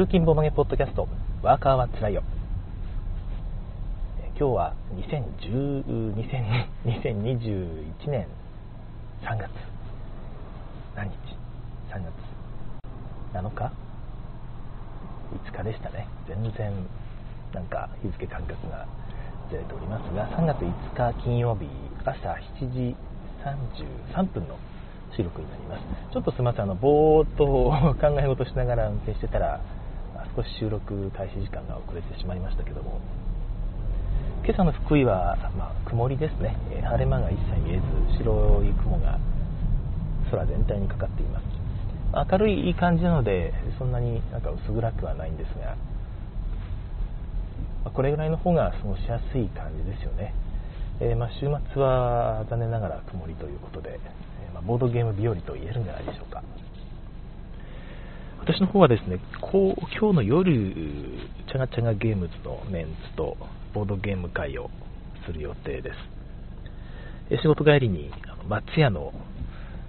通勤ボードゲポッドキャストワーカーはつらいよ。今日は2010 2021 年3月。何日？3月。7日？5日でしたね。全然なんか日付感覚がずれておりますが3月5日金曜日朝7時33分の収録になります。ちょっとすみませんあのぼーっと 考え事しながら運転してたら少し収録開始時間が遅れてしまいましたけども。今朝の福井は、まあ、曇りですね、え晴れ間が一切見えず白い雲が空全体にかかっています。明るいいい感じなのでそんなになんか薄暗くはないんですがこれぐらいの方が過ごしやすい感じですよね、えー、まあ、週末は残念ながら曇りということで、えー、まあ、ボードゲーム日和と言えるんじゃないでしょうか。私の方はですね、こう今日の夜、チャガチャガゲームズのメンツとボードゲーム会をする予定です。仕事帰りに松屋の、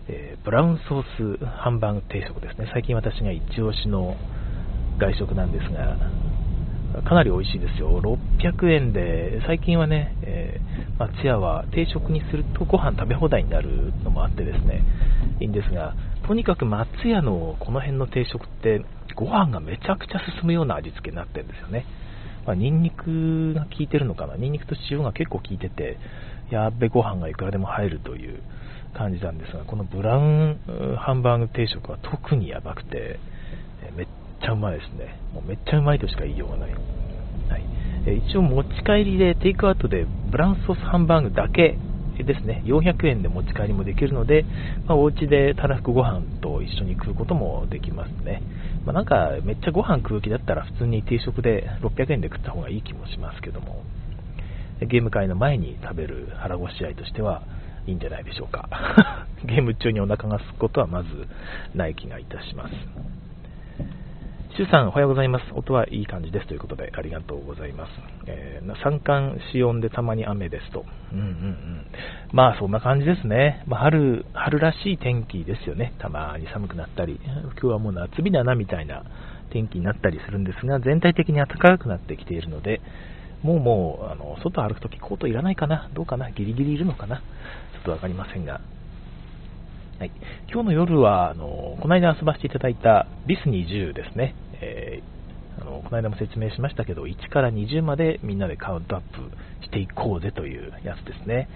えー、ブラウンソースハンバーグ定食ですね、最近私が一押しの外食なんですが、かなり美味しいですよ。600円で、最近はね、えー、松屋は定食にするとご飯食べ放題になるのもあってですね、いいんですが、とにかく松屋のこの辺の定食ってご飯がめちゃくちゃ進むような味付けになってるんですよね。まあ、ニンニクが効いてるのかな、ニンニクと塩が結構効いてて、やっべご飯がいくらでも入るという感じなんですが、このブラウンハンバーグ定食は特にやばくて、めっちゃうまいですね。もうめっちゃうまいとしか言いようがない。はい、一応持ち帰りでテイクアウトでブラウンソースハンバーグだけですね、400円で持ち帰りもできるので、まあ、お家でたらふくご飯と一緒に食うこともできますね。まあ、なんかめっちゃご飯食う気だったら普通に定食で600円で食った方がいい気もしますけども、ゲーム会の前に食べる腹ごし合いとしてはいいんじゃないでしょうか。ゲーム中にお腹が空くことはまずない気がいたします。シュさん、おはようございます。音はいい感じですということで、ありがとうございます。えー、三寒四温でたまに雨ですと。うんうんうん。まあ、そんな感じですね。まあ、春、春らしい天気ですよね。たまに寒くなったり、今日はもう夏日だなみたいな天気になったりするんですが、全体的に暖かくなってきているので、もうもう、あの、外歩くときコートいらないかなどうかなギリギリいるのかなちょっとわかりませんが、はい、今日の夜はあのこの間遊ばせていただいたビス20ですね、えー、あのこの間も説明しましたけど1から20までみんなでカウントアップしていこうぜというやつですね。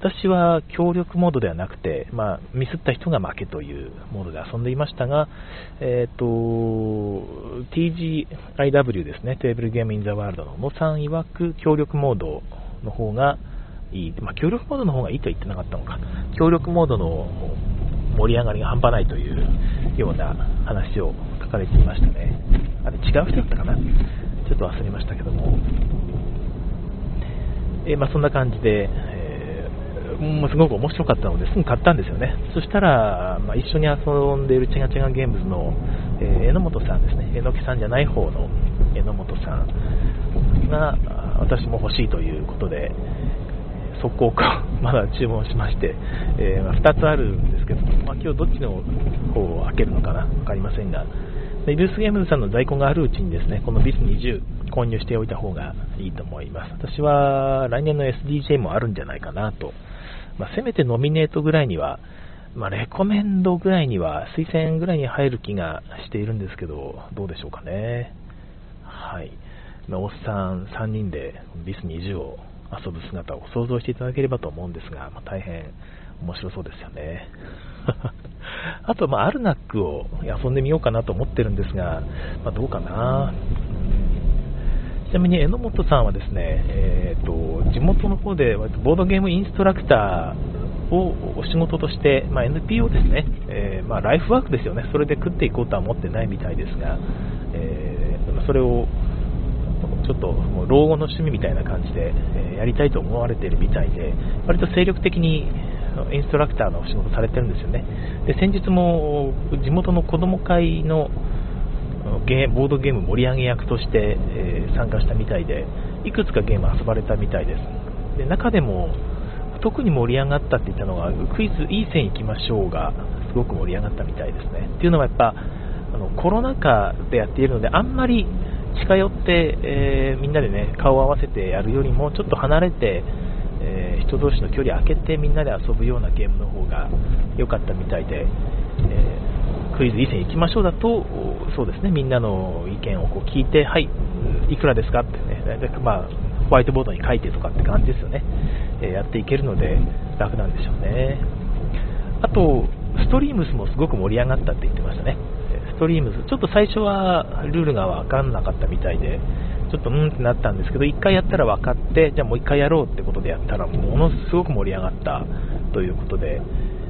私は協力モードではなくて、まあ、ミスった人が負けというモードで遊んでいましたが、えーと、TGIW ですねテーブルゲームインザワールドの野さん曰く協力モードの方がいい、まあ、協力モードの方がいいとは言ってなかったのか。協力モードの盛り上がりが半端ないというような話を書かれていましたね。あれ違う人だったかな？ちょっと忘れましたけども。えー、まあ、そんな感じで、えー、もうすごく面白かったのですぐ買ったんですよね。そしたら、まあ、一緒に遊んでいるチェガチェガゲームズの、えー、榎本さんですね。榎木さんじゃない方の榎本さんが私も欲しいということで、速攻か、まだ注文しまして、えー、ま2つあるんですけど、まあ、今日どっちの方を開けるのかな、分かりませんが、でルスゲームズさんの在庫があるうちにですね、このビス20購入しておいた方がいいと思います。私は来年の SDJ もあるんじゃないかなと、まあ、せめてノミネートぐらいには、まあ、レコメンドぐらいには、推薦ぐらいに入る気がしているんですけど、どうでしょうかね。はい。まあ、おっさん3人でビス20を遊ぶ姿を想像していただければと思うんですが、まあ、大変面白そうですよね。あと、まあ、アルナックを遊んでみようかなと思ってるんですが、まあ、どうかな。ちなみに榎本さんはですね、えーと、地元の方でボードゲームインストラクターをお仕事として、まあ、NPO ですね、えー、まあ、ライフワークですよね、それで食っていこうとは思ってないみたいですが、えー、それをちょっともう老後の趣味みたいな感じで、えやりたいと思われているみたいで、割と精力的にインストラクターのお仕事されてるんですよね。で先日も地元の子ども会のゲボードゲーム盛り上げ役として、え参加したみたいで、いくつかゲーム遊ばれたみたいです。で中でも特に盛り上がったって言ったのが、クイズいい線いきましょうがすごく盛り上がったみたいですね。っていうのはやっぱあのコロナ禍でやっているので、あんまり近寄って、えー、みんなでね、顔を合わせてやるよりも、ちょっと離れて、えー、人同士の距離を空けてみんなで遊ぶようなゲームの方が良かったみたいで、えー、クイズ以前行きましょうだと、そうですね、みんなの意見をこう聞いて、はい、いくらですかってね、まあ、ホワイトボードに書いてとかって感じですよね、え、やっていけるので楽なんでしょうね。あと、ストリームスもすごく盛り上がったって言ってましたね。ストリームズ、ちょっと最初はルールが分かんなかったみたいで、ちょっとうんってなったんですけど、1回やったら分かって、じゃあもう1回やろうってことでやったら、ものすごく盛り上がったということで、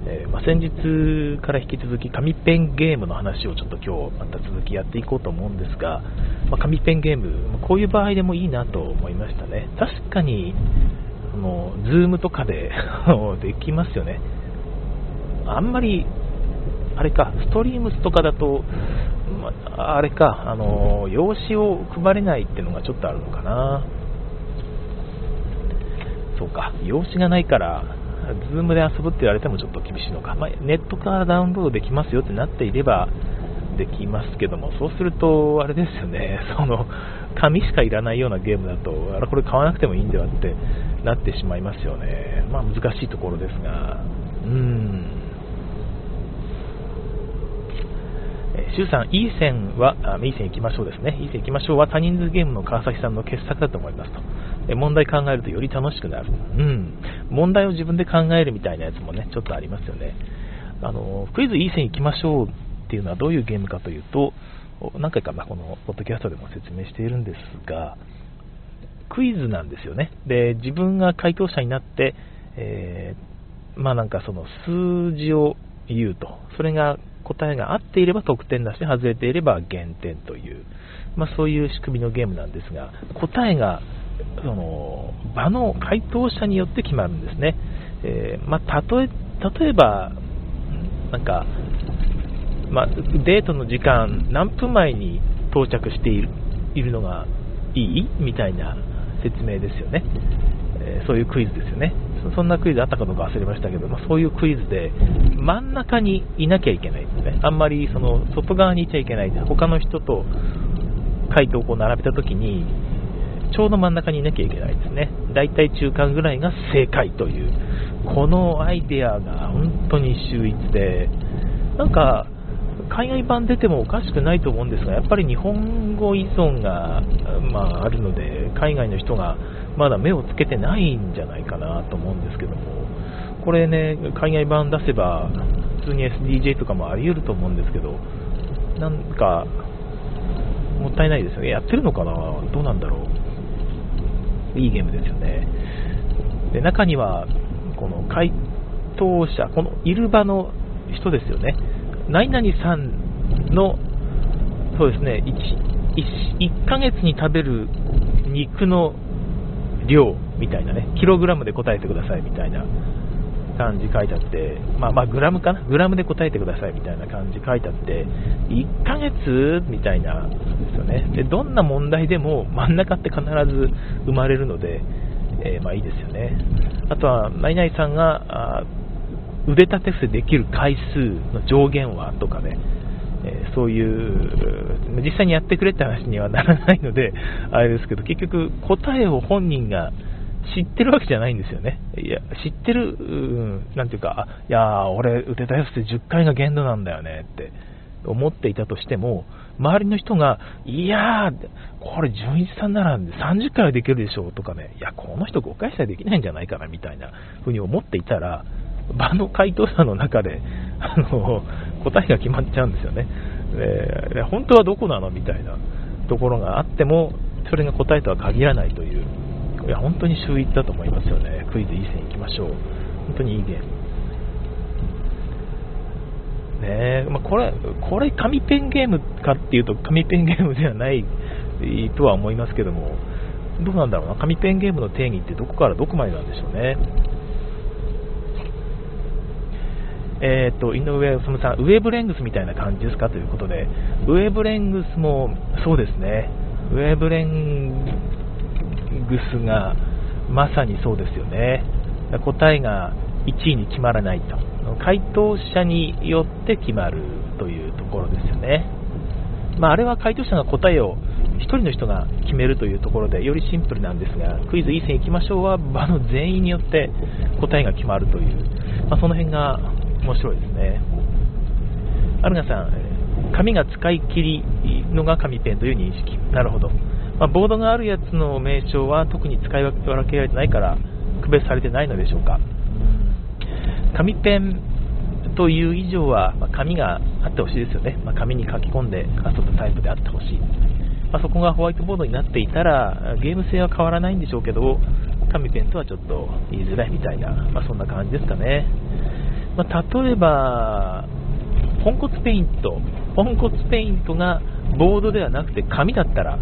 えー、まあ、先日から引き続き紙ペンゲームの話をちょっと今日また続きやっていこうと思うんですが、まあ、紙ペンゲーム、こういう場合でもいいなと思いましたね。確かに、あの、 Zoom とかで できますよね。あんまり、あれか、ストリームスとかだと、あれか、あの、用紙を配れないっていうのがちょっとあるのかな。そうか、用紙がないから、 Zoom で遊ぶって言われてもちょっと厳しいのか、まあ、ネットからダウンロードできますよってなっていればできますけども、そうすると、あれですよね、その紙しかいらないようなゲームだと、あれこれ買わなくてもいいんではってなってしまいますよね、まあ、難しいところですが、うん。周さん、いい線は、あいい線行きましょうですね。いい線行きましょうは、他人数ゲームの川崎さんの傑作だと思いますと。え問題考えるとより楽しくなる。うん。問題を自分で考えるみたいなやつもね、ちょっとありますよね。あの、クイズいい線行きましょうっていうのはどういうゲームかというと、何回かまこのポッドキャストでも説明しているんですが、クイズなんですよね。で、自分が回答者になって、えー、まあなんかその数字を言うと、それが答えが合っていれば得点だし、外れていれば減点という、まあ、そういう仕組みのゲームなんですが、答えがその場の回答者によって決まるんですね。えー、まあ、例え例えば、なんか、まあ、デートの時間何分前に到着しているいるのがいいみたいな説明ですよね、えー、そういうクイズですよね。そんなクイズあったかどうか忘れましたけど、まあ、そういうクイズで真ん中にいなきゃいけないですね。あんまりその外側にいちゃいけない他の人と回答をこう並べたときにちょうど真ん中にいなきゃいけないですね。だいたい中間ぐらいが正解という、このアイデアが本当に秀逸で、なんか、海外版出てもおかしくないと思うんですが、やっぱり日本語依存が、まあ、あるので、海外の人がまだ目をつけてないんじゃないかなと思うんですけども、これね、海外版出せば、普通に SDJ とかもあり得ると思うんですけど、なんか、もったいないですよね。やってるのかな？どうなんだろう？いいゲームですよね。で中には、この回答者、このいる場の人ですよね。何々さんの、そうですね、1, 1, 1ヶ月に食べる肉の量みたいなね、キログラムで答えてくださいみたいな感じ書いてあって、まあ、まあ、グラムかな、グラムで答えてくださいみたいな感じ書いてあって、1ヶ月みたいなですよね。で、どんな問題でも真ん中って必ず生まれるので、えー、まあいいですよね。あとは、ナイナイさんが、腕立て伏せできる回数の上限はとかね、え、そういう、実際にやってくれって話にはならないので、あれですけど、結局答えを本人が知ってるわけじゃないんですよね。いや、知ってる、うん、なんていうか、いや俺、腕立て伏せ10回が限度なんだよねって思っていたとしても、周りの人が、いやー、これ、純一さんなら30回はできるでしょうとかね、いや、この人5回しかできないんじゃないかなみたいな風に思っていたら、場の回答者の中で、あの、答えが決まっちゃうんですよね。で本当はどこなの？みたいなところがあっても、それが答えとは限らないといういや本当に秀逸だと思いますよね。クイズいい線いきましょう。本当にいいゲーム。ねまあ、これ、これ紙ペンゲームかっていうと紙ペンゲームではないとは思いますけども、どうなんだろうな、紙ペンゲームの定義ってどこからどこまでなんでしょうね。えーと、井上治さん、ウェーブレングスみたいな感じですか？ということで、ウェーブレングスもそうですね、ウェーブレングスがまさにそうですよね。答えが1位に決まらないと。回答者によって決まるというところですよね。まあ、あれは回答者が答えを1人の人が決めるというところでよりシンプルなんですがクイズいい線いきましょうは場の全員によって答えが決まるという、まあ、その辺が面白いですねアルガさん紙が使い切りのが紙ペンという認識なるほど、まあ、ボードがあるやつの名称は特に使い分けられてないから区別されてないのでしょうか。紙ペンという以上は、まあ、紙があってほしいですよね、まあ、紙に書き込んで遊ぶタイプであってほしい、まあ、そこがホワイトボードになっていたらゲーム性は変わらないんでしょうけど紙ペンとはちょっと言いづらいみたいな、まそんな感じですかね、ま例えばポンコツペイント。ポンコツペイントがボードではなくて紙だったら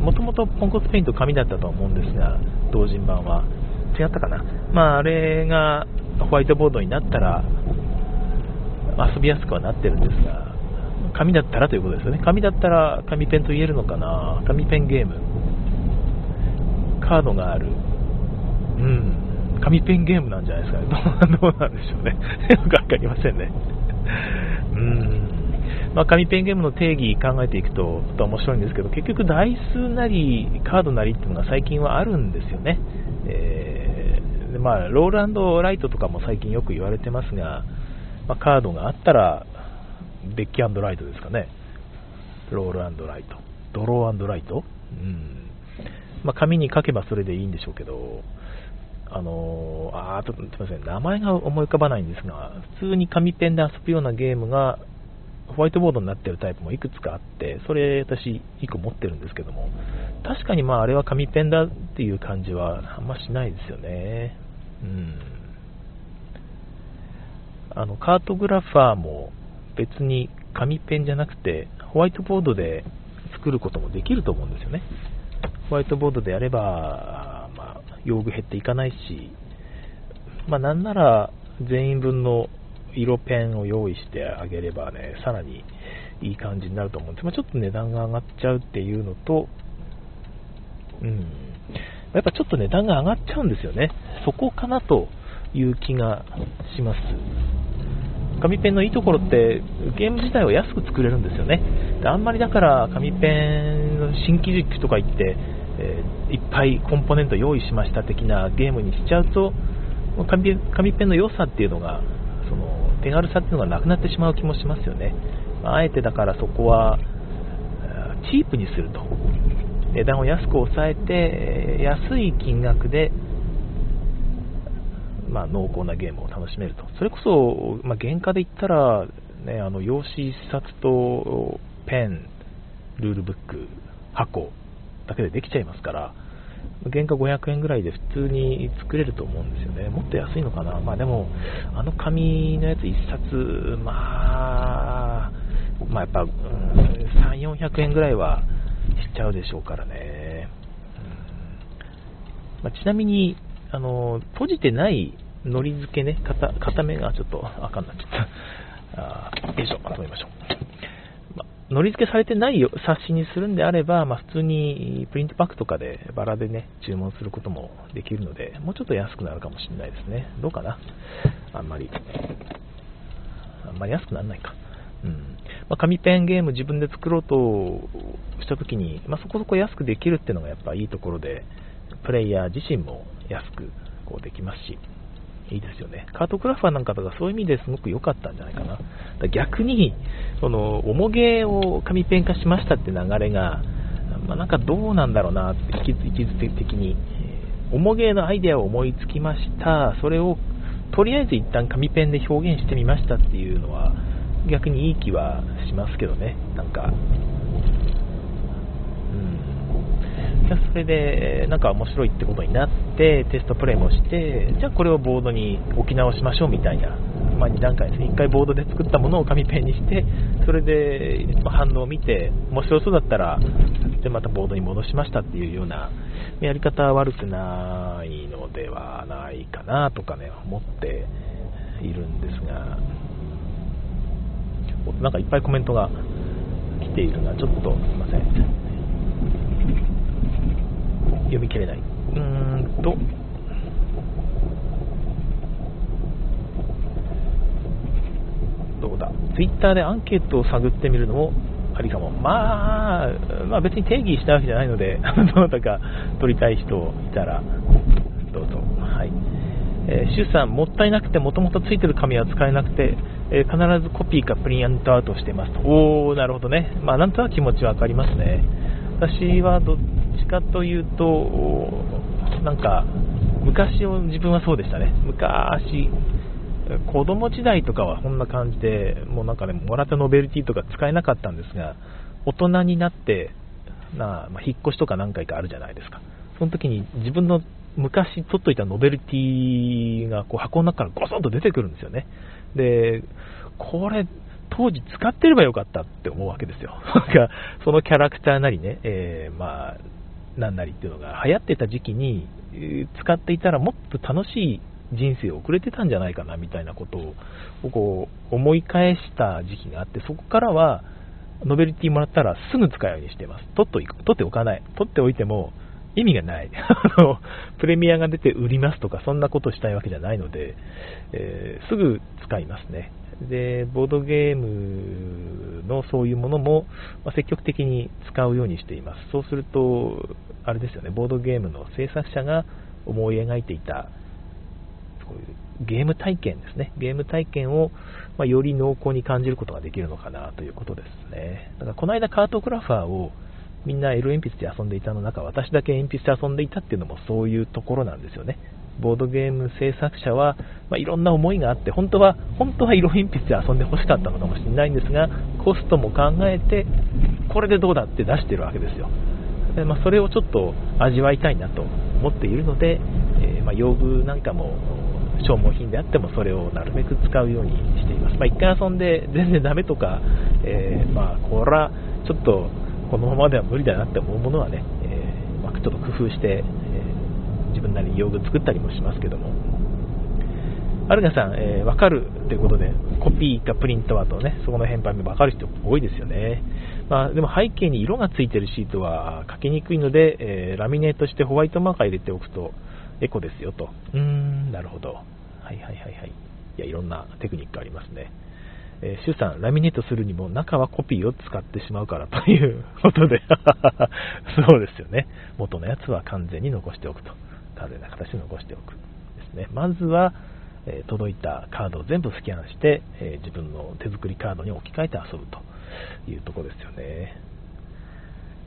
もともとポンコツペイント紙だったと思うんですが同人版は違ったかな、まあ、あれがホワイトボードになったら遊びやすくはなってるんですが、紙だったらということですよね。紙だったら紙ペンと言えるのかな紙ペンゲーム。カードがある。うん。紙ペンゲームなんじゃないですかね。どうなんでしょうね。よくわかりませんね。うん。まあ、紙ペンゲームの定義考えていくと、と面白いんですけど、結局台数なりカードなりっていうのが最近はあるんですよね。えーでまあ、ロールライトとかも最近よく言われてますが、まあ、カードがあったら、デッキライトですかね。ロールライト。ドローライトうん。まあ、紙に書けばそれでいいんでしょうけど、あのー、あちょっとすみません、名前が思い浮かばないんですが、普通に紙ペンで遊ぶようなゲームが、ホワイトボードになってるタイプもいくつかあって、それ私1個持ってるんですけども、確かにまああれは紙ペンだっていう感じはあんましないですよね。うん。あの、カートグラファーも別に紙ペンじゃなくて、ホワイトボードで作ることもできると思うんですよね。ホワイトボードでやれば、まあ、用具減っていかないし、まあ、なんなら全員分の色ペンを用意してあげればね、さらにいい感じになると思うんです。まあ、ちょっと値段が上がっちゃうっていうのと、うん、やっぱちょっと値段が上がっちゃうんですよね。そこかなという気がします。紙ペンのいいところってゲーム自体は安く作れるんですよね。であんまりだから紙ペン新機軸とか言って、えー、いっぱいコンポーネント用意しました的なゲームにしちゃうと紙紙ペンの良さっていうのがその手軽さっていうのがなくなってしまう気もしますよね。まあえてだからそこはチープにすると値段を安く抑えて安い金額で、まあ、濃厚なゲームを楽しめるとそれこそ、まあ、原価で言ったら、ね、あの用紙1冊とペンルールブック箱だけでできちゃいますから原価500円ぐらいで普通に作れると思うんですよね。もっと安いのかな。まあでも、あの紙のやつ1冊、まあ、まあやっぱ、うん、3、400円ぐらいはしちゃうでしょうからね。うんまあ、ちなみに、あの、閉じてないのり付けね、片片目がちょっと赤になっちゃった。あよいしょ、まとめましょう。まあ、のり付けされてない冊子にするんであれば、まあ、普通にプリントパックとかでバラでね、注文することもできるので、もうちょっと安くなるかもしれないですね。どうかな？あんまり。あんまり安くならないか。うんまあ、紙ペンゲーム自分で作ろうとしたときに、まあ、そこそこ安くできるっていうのがやっぱいいところで、プレイヤー自身も安くこうできますし、いいですよね。カートグラファーなんかとかそういう意味ですごく良かったんじゃないかな。か逆に、その、重げを紙ペン化しましたって流れが、まあ、なんかどうなんだろうなって、位置づけ的に。重げのアイデアを思いつきました。それをとりあえず一旦紙ペンで表現してみましたっていうのは、逆にいい気はしますけどね、なんか、うん、それでなんか面白いってことになって、テストプレイもして、じゃあこれをボードに置き直しましょうみたいな、まあ、2段階ですね、1回ボードで作ったものを紙ペンにして、それで反応を見て、面白そうだったら、でまたボードに戻しましたっていうようなやり方は悪くないのではないかなとかね、思っているんですが。なんかいっぱいコメントが来ているのはちょっとすいません。読み切れない。うーんとどうだツイッターでアンケートを探ってみるのもありかも。まあ、まあ別に定義したわけじゃないので、どなたか取りたい人いたら、どうぞ。はい。えー、シュさん、もったいなくて、もともとついてる紙は使えなくて、えー、必ずコピーかプリントアウトしてますと。おー、なるほどね。まあ、なんとなく気持ちわかりますね。私はどっちかというと、なんか、昔を自分はそうでしたね。昔、子供時代とかはこんな感じで、もうなんかね、もらったノベルティとか使えなかったんですが、大人になって、なまあ、引っ越しとか何回かあるじゃないですか。その時に自分の昔取っといたノベルティがこう箱の中からゴソンと出てくるんですよね。で、これ、当時使ってればよかったって思うわけですよ。なんか、そのキャラクターなりね、えー、まあ、なんなりっていうのが流行ってた時期に、使っていたらもっと楽しい人生を送れてたんじゃないかなみたいなことをこう思い返した時期があってそこからはノベルティもらったらすぐ使うようにしてます。取っと取っておかない。取っておいても意味がない。プレミアが出て売りますとかそんなことしたいわけじゃないので、えー、すぐ使いますね。でボードゲームのそういうものも、積極的に使うようにしています。そうするとあれですよね。ボードゲームの制作者が思い描いていたこういうゲーム体験ですね。ゲーム体験を、まより濃厚に感じることができるのかなということですね。だからこの間カートグラファーをみんな L 鉛筆で遊んでいたの中、私だけ鉛筆で遊んでいたっていうのもそういうところなんですよね。ボードゲーム制作者は、まあ、いろんな思いがあって、本当は、本当は色鉛筆で遊んでほしかったのかもしれないんですが、コストも考えて、これでどうだって出してるわけですよ。でまあ、それをちょっと味わいたいなと思っているので、えー、まあ、用具なんかも消耗品であってもそれをなるべく使うようにしています。まあ、1回遊んで全然ダメとか、えー、まあ、これはちょっとこのままでは無理だなって思うものはね、えー、ちょっと工夫して、えー、自分なりに用具作ったりもしますけども、アルガさん、えー、分かるということで、コピーかプリントはとね、そこの変配も分かる人多いですよね。まあ、でも背景に色がついてるシートは書きにくいので、え、ラミネートしてホワイトマーカー入れておくと、エコですよと。うーん、なるほど。はいはいはいはい。いや、いろんなテクニックありますね。えー、シュさん、ラミネートするにも中はコピーを使ってしまうからということで そうですよね。元のやつは完全に残しておくと。完全な形で残しておく。ですね。まずは、えー、届いたカードを全部スキャンして、えー、自分の手作りカードに置き換えて遊ぶというところですよね。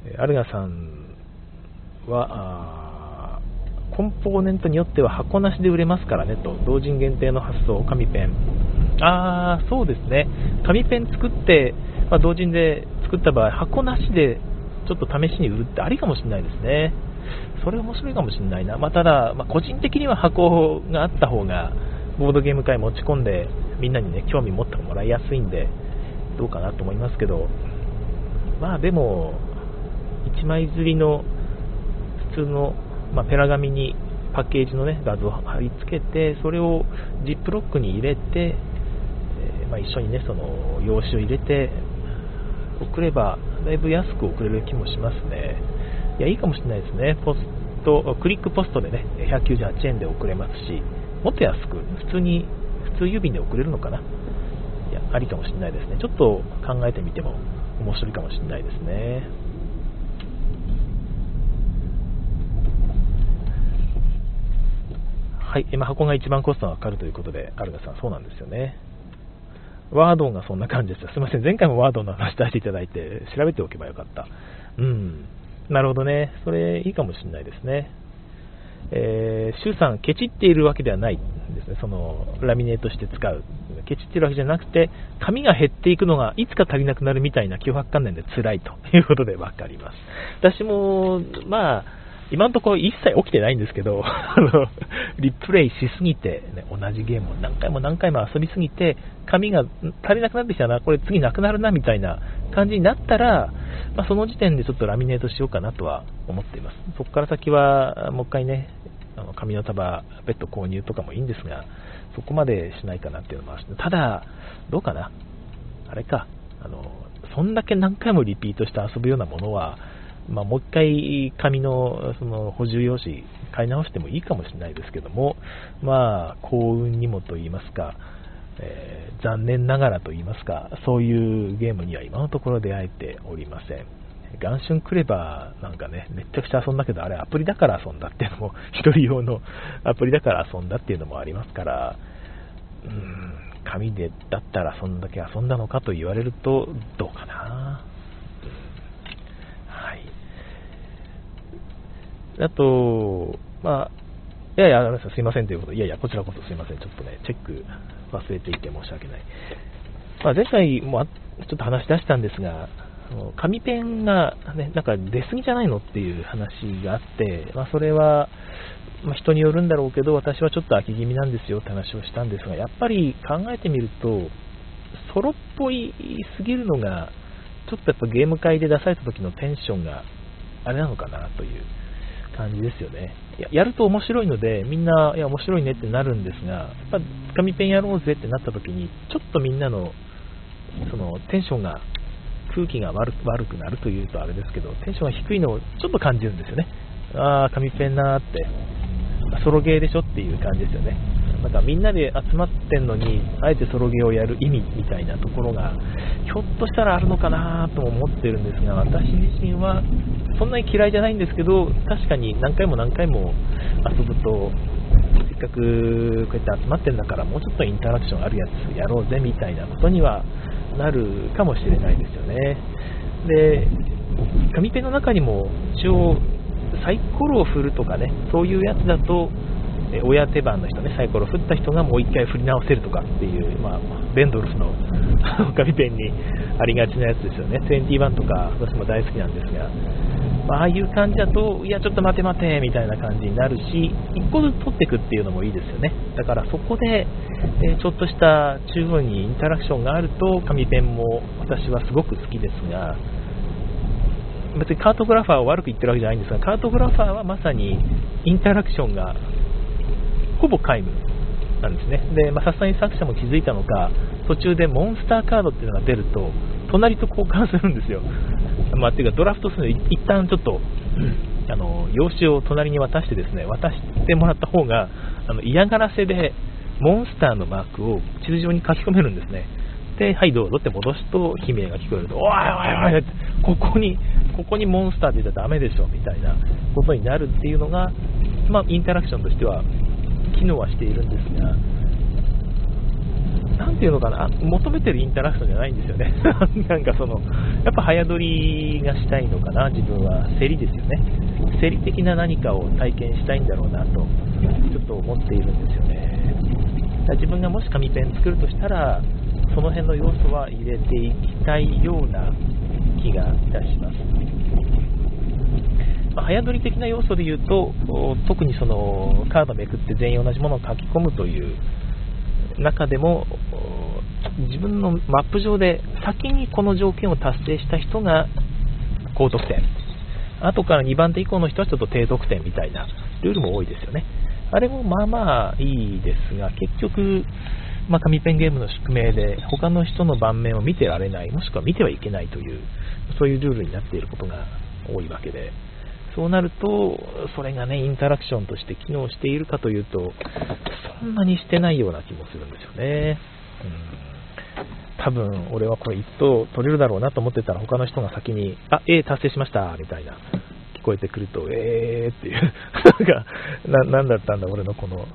えアルガさんは、コンポーネントによっては箱なしで売れますからねと、同人限定の発送、紙ペン。あー、そうですね。紙ペン作って、まあ、同人で作った場合、箱なしでちょっと試しに売るってありかもしれないですね。それ面白いかもしれないな。まあ、ただ、まあ、個人的には箱があった方が、ボードゲーム会持ち込んで、みんなにね、興味持ってもらいやすいんで、どうかなと思いますけど、まあでも、1枚釣りの普通のまあ、ペラ紙にパッケージの、ね、画像を貼り付けて、それをジップロックに入れて、えー、まあ、一緒に、ね、その用紙を入れて送れば、だいぶ安く送れる気もしますね。いや、いいかもしれないですね。ポスト、クリックポストでね、198円で送れますし、もっと安く、普通に、普通郵便で送れるのかな。いや、ありかもしれないですね。ちょっと考えてみても面白いかもしれないですね。はい、今箱が一番コストがかかるということで、アルガさん、そうなんですよね。ワードがそんな感じですすいません、前回もワードの話出していただいて、調べておけばよかった。うん。なるほどね。それいいかもしれないですね。えー、シュウさん、ケチっているわけではないですね。その、ラミネートして使う。ケチっているわけじゃなくて、紙が減っていくのがいつか足りなくなるみたいな脅迫観念で辛いということでわかります。私も、まあ、今のところ一切起きてないんですけど、リプレイしすぎて、ね、同じゲームを何回も何回も遊びすぎて、紙が足りなくなってきたな、これ次なくなるなみたいな感じになったら、まあ、その時点でちょっとラミネートしようかなとは思っています。そこから先は、もう一回ね、あの紙の束、ベッド購入とかもいいんですが、そこまでしないかなっていうのもあるただ、どうかな、あれか、あの、そんだけ何回もリピートして遊ぶようなものは、まあ、もう一回紙のその補充用紙買い直してもいいかもしれないですけども、まあ、幸運にもと言いますか、えー、残念ながらと言いますか、そういうゲームには今のところ出会えておりません。元春クレバーなんかね、めちゃくちゃ遊んだけど、あれアプリだから遊んだっていうのも、一人用のアプリだから遊んだっていうのもありますから、うーん、紙でだったらそんだけ遊んだのかと言われると、どうかな。はい。あと、まあ、いやいや、すいませんということ、いやいや、こちらこそすいません、ちょっとね、チェック忘れていて申し訳ない。まあ、前回もちょっと話し出したんですが、紙ペンが、ね、なんか出過ぎじゃないのっていう話があって、まあ、それは、まあ、人によるんだろうけど、私はちょっと飽き気味なんですよって話をしたんですが、やっぱり考えてみると、ソロっぽいすぎるのが、ちょっとやっぱゲーム会で出された時のテンションがあれなのかなという感じですよね。ややると面白いので、みんな、いや、面白いねってなるんですが、やっぱ紙ペンやろうぜってなった時に、ちょっとみんなの、その、テンションが空気が悪くなるというとあれですけど、テンションが低いのをちょっと感じるんですよね。ああ、紙ペンなーって、ソロゲーでしょっていう感じですよね。なんかみんなで集まってんのに、あえてソロゲーをやる意味みたいなところが、ひょっとしたらあるのかなとも思ってるんですが、私自身はそんなに嫌いじゃないんですけど、確かに何回も何回も遊ぶと、せっかくこうやって集まってんだから、もうちょっとインタラクションあるやつやろうぜみたいなことにはなるかもしれないですよね。で、紙ペンの中にも一応サイコロを振るとかね、そういうやつだと、親手番の人ね、サイコロ振った人がもう一回振り直せるとかっていう、まあ、ベンドルフの 紙ペンにありがちなやつですよね。21とか私も大好きなんですが、まあ、あいう感じだと、いや、ちょっと待て待てみたいな感じになるし、1個ずつ取っていくっていうのもいいですよね。だからそこで、えちょっとした中央にインタラクションがあると、紙ペンも私はすごく好きですが、別にカートグラファーを悪く言ってるわけじゃないんですが、カートグラファーはまさにインタラクションがほぼ皆無なんですね。で、まさすがに作者も気づいたのか、途中でモンスターカードっていうのが出ると、隣と交換するんですよ。まあ、っていうか、ドラフトするのに一旦ちょっと、あの、用紙を隣に渡してですね、渡してもらった方が、あの嫌がらせで、モンスターのマークを地図上に書き込めるんですね。で、はい、どうぞって戻すと悲鳴が聞こえると、おいおいおいここに、ここにモンスターって言ったらダメでしょ、みたいなことになるっていうのが、まあ、インタラクションとしては機能はしているんですが、なんていうのかな、求めてるインタラクションじゃないんですよね。なんかその、やっぱ早撮りがしたいのかな、自分は。競りですよね。競り的な何かを体験したいんだろうなと、ちょっと思っているんですよね。自分がもし紙ペン作るとしたら、その辺の要素は入れていきたいような気がいたします。まあ、早撮り的な要素で言うと、特にそのカードめくって全員同じものを書き込むという中でも、自分のマップ上で先にこの条件を達成した人が高得点、後から2番手以降の人はちょっと低得点みたいなルールも多いですよね。あれもまあまあいいですが、結局、まあ、紙ペンゲームの宿命で他の人の盤面を見てられない、もしくは見てはいけないという、そういうルールになっていることが多いわけで、そうなると、それがね、インタラクションとして機能しているかというと、そんなにしてないような気もするんですよね。うん多分俺はこれ1等取れるだろうなと思ってたら他の人が先に、あ、A 達成しましたみたいな聞こえてくると、えーっていう、なんか、な、なんだったんだ俺のこの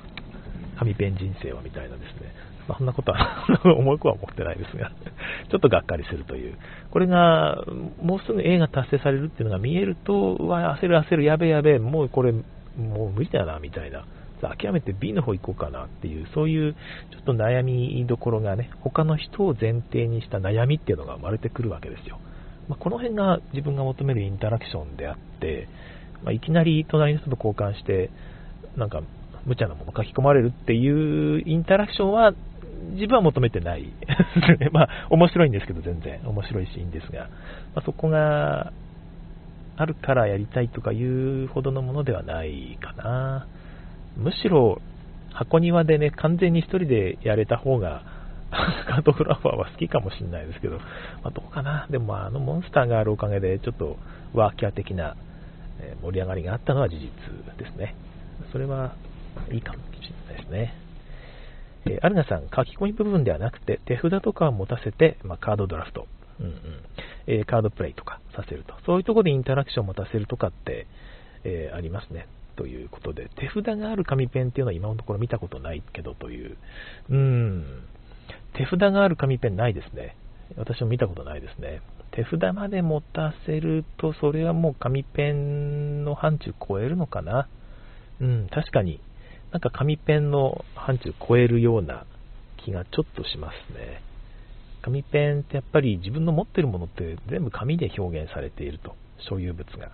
紙ペン人生はみたいなですね。そんなことは 重くは思ってないですがちょっとがっかりするという。これが、もうすぐ A が達成されるっていうのが見えると、うわ、焦る焦る、やべやべ、もうこれ、もう無理だな、みたいな。諦めて B の方行こうかなっていう、そういうちょっと悩みどころがね、他の人を前提にした悩みっていうのが生まれてくるわけですよ。まあ、この辺が自分が求めるインタラクションであって、まあ、いきなり隣の人と交換して、なんか無茶なもの書き込まれるっていうインタラクションは自分は求めてない。まあ、面白いんですけど、全然。面白いシーンですが、まあ、そこがあるからやりたいとかいうほどのものではないかな。むしろ、箱庭でね、完全に一人でやれた方が、カートグラファーは好きかもしれないですけど、まあ、どうかな。でも、あのモンスターがあるおかげで、ちょっとワーキャー的な盛り上がりがあったのは事実ですね。それはいいかもしれないですね。えー、アルナさん、書き込み部分ではなくて、手札とかを持たせて、まあ、カードドラフト、うんうんえー、カードプレイとかさせると。そういうところでインタラクションを持たせるとかって、えー、ありますね。ということで、手札がある紙ペンっていうのは今のところ見たことないけどという、うん、手札がある紙ペンないですね。私も見たことないですね。手札まで持たせると、それはもう紙ペンの範疇超えるのかな。うん、確かに、なんか紙ペンの範疇超えるような気がちょっとしますね。紙ペンってやっぱり自分の持ってるものって全部紙で表現されていると、所有物が。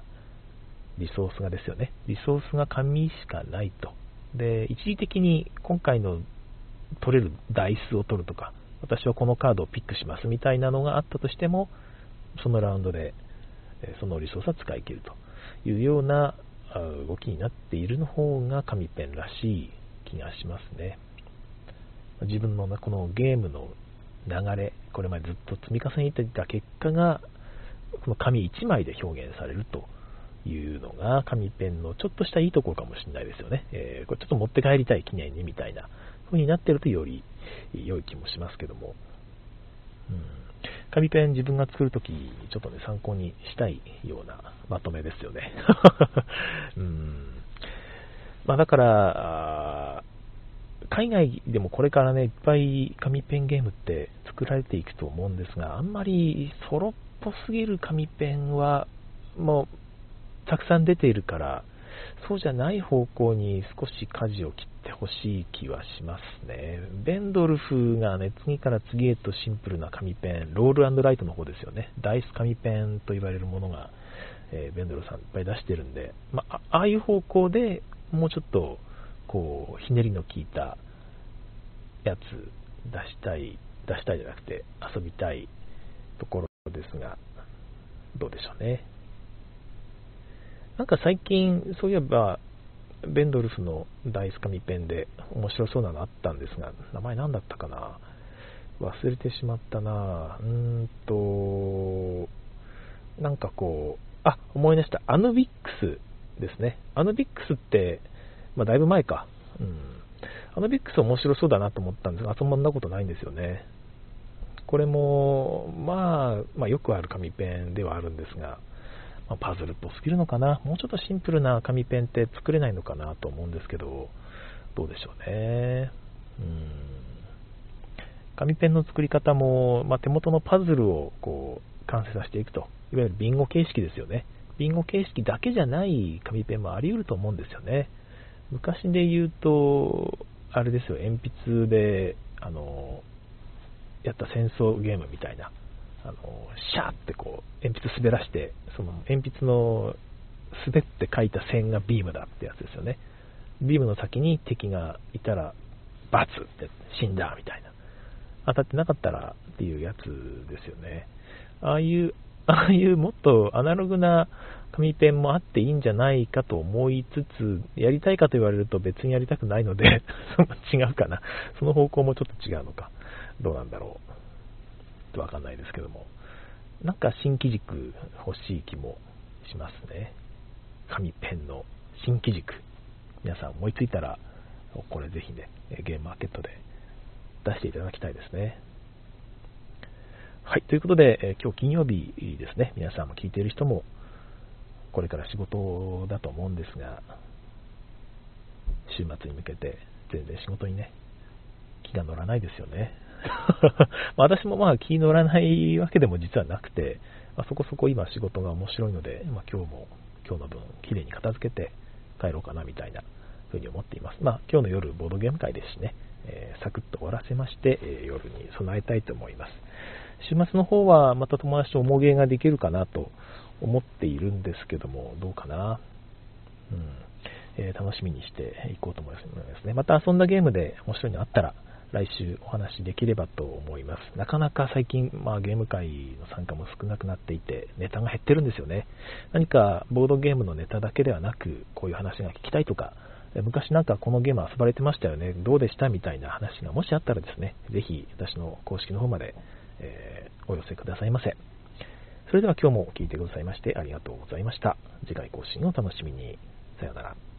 リソースがですよね。リソースが紙しかないと。で、一時的に今回の取れるダイスを取るとか、私はこのカードをピックしますみたいなのがあったとしても、そのラウンドでそのリソースは使い切るというような動きになっているの方が紙ペンらしい気がしますね。自分のこのゲームの流れ、これまでずっと積み重ねていた結果が、この紙1枚で表現されるというのが紙ペンのちょっとしたいいところかもしれないですよね。えー、これちょっと持って帰りたい記念にみたいな風になってるとより良い気もしますけども。うん紙ペン自分が作るとき、ちょっとね、参考にしたいようなまとめですよね。うんまあ、だから、海外でもこれからね、いっぱい紙ペンゲームって作られていくと思うんですが、あんまりソロっぽすぎる紙ペンは、もう、たくさん出ているから、そうじゃない方向に少し舵を切ってほしい気はしますね。ベンドルフがね、次から次へとシンプルな紙ペン、ロールライトの方ですよね。ダイス紙ペンと言われるものが、えー、ベンドルさんいっぱい出してるんで、まあ、ああいう方向でもうちょっと、こう、ひねりの効いたやつ出したい、出したいじゃなくて遊びたいところですが、どうでしょうね。なんか最近、そういえば、ベンドルフのダイス紙ペンで面白そうなのあったんですが、名前何だったかな？忘れてしまったなうーんと、なんかこう、あ、思い出した。アヌビックスですね。アヌビックスって、まあ、だいぶ前か。うん。アヌビックス面白そうだなと思ったんですが、遊んだことないんですよね。これも、まあ、まあ、よくある紙ペンではあるんですが、まパズルっぽすぎるのかな？もうちょっとシンプルな紙ペンって作れないのかなと思うんですけど、どうでしょうね。うん紙ペンの作り方も、まあ、手元のパズルをこう完成させていくと、いわゆるビンゴ形式ですよね。ビンゴ形式だけじゃない紙ペンもあり得ると思うんですよね。昔で言うと、あれですよ、鉛筆で、あの、やった戦争ゲームみたいな、あの、シャーってこう、鉛筆滑らして、その鉛筆の滑って書いた線がビームだってやつですよね。ビームの先に敵がいたら、バツって死んだみたいな。当たってなかったらっていうやつですよね。ああいう、ああいうもっとアナログな紙ペンもあっていいんじゃないかと思いつつ、やりたいかと言われると別にやりたくないので 違うかな。その方向もちょっと違うのか。どうなんだろう。とわかんないですけども、なんか新機軸欲しい気もしますね。紙ペンの新機軸。皆さん思いついたら、これぜひね、ゲームマーケットで出していただきたいですね。はい、ということで、え今日金曜日ですね、皆さんも聞いている人も、これから仕事だと思うんですが、週末に向けて全然仕事にね、が乗らないですよね。私もまあ気乗らないわけでも実はなくて、まあ、そこそこ今仕事が面白いので、まあ、今日も今日の分きれいに片付けて帰ろうかなみたいな風に思っています。まあ今日の夜ボードゲーム会ですしね、えー、サクッと終わらせまして、えー、夜に備えたいと思います。週末の方はまた友達と重げができるかなと思っているんですけども、どうかな？うんえー、楽しみにしていこうと思いますね。また遊んだゲームで面白いのあったら、来週お話できればと思います。なかなか最近、まあ、ゲーム界の参加も少なくなっていて、ネタが減ってるんですよね。何かボードゲームのネタだけではなく、こういう話が聞きたいとか、昔なんかこのゲーム遊ばれてましたよね、どうでしたみたいな話がもしあったらですね、ぜひ私の公式の方まで、えー、お寄せくださいませ。それでは今日も聴いてくださいましてありがとうございました。次回更新をお楽しみに。さようなら。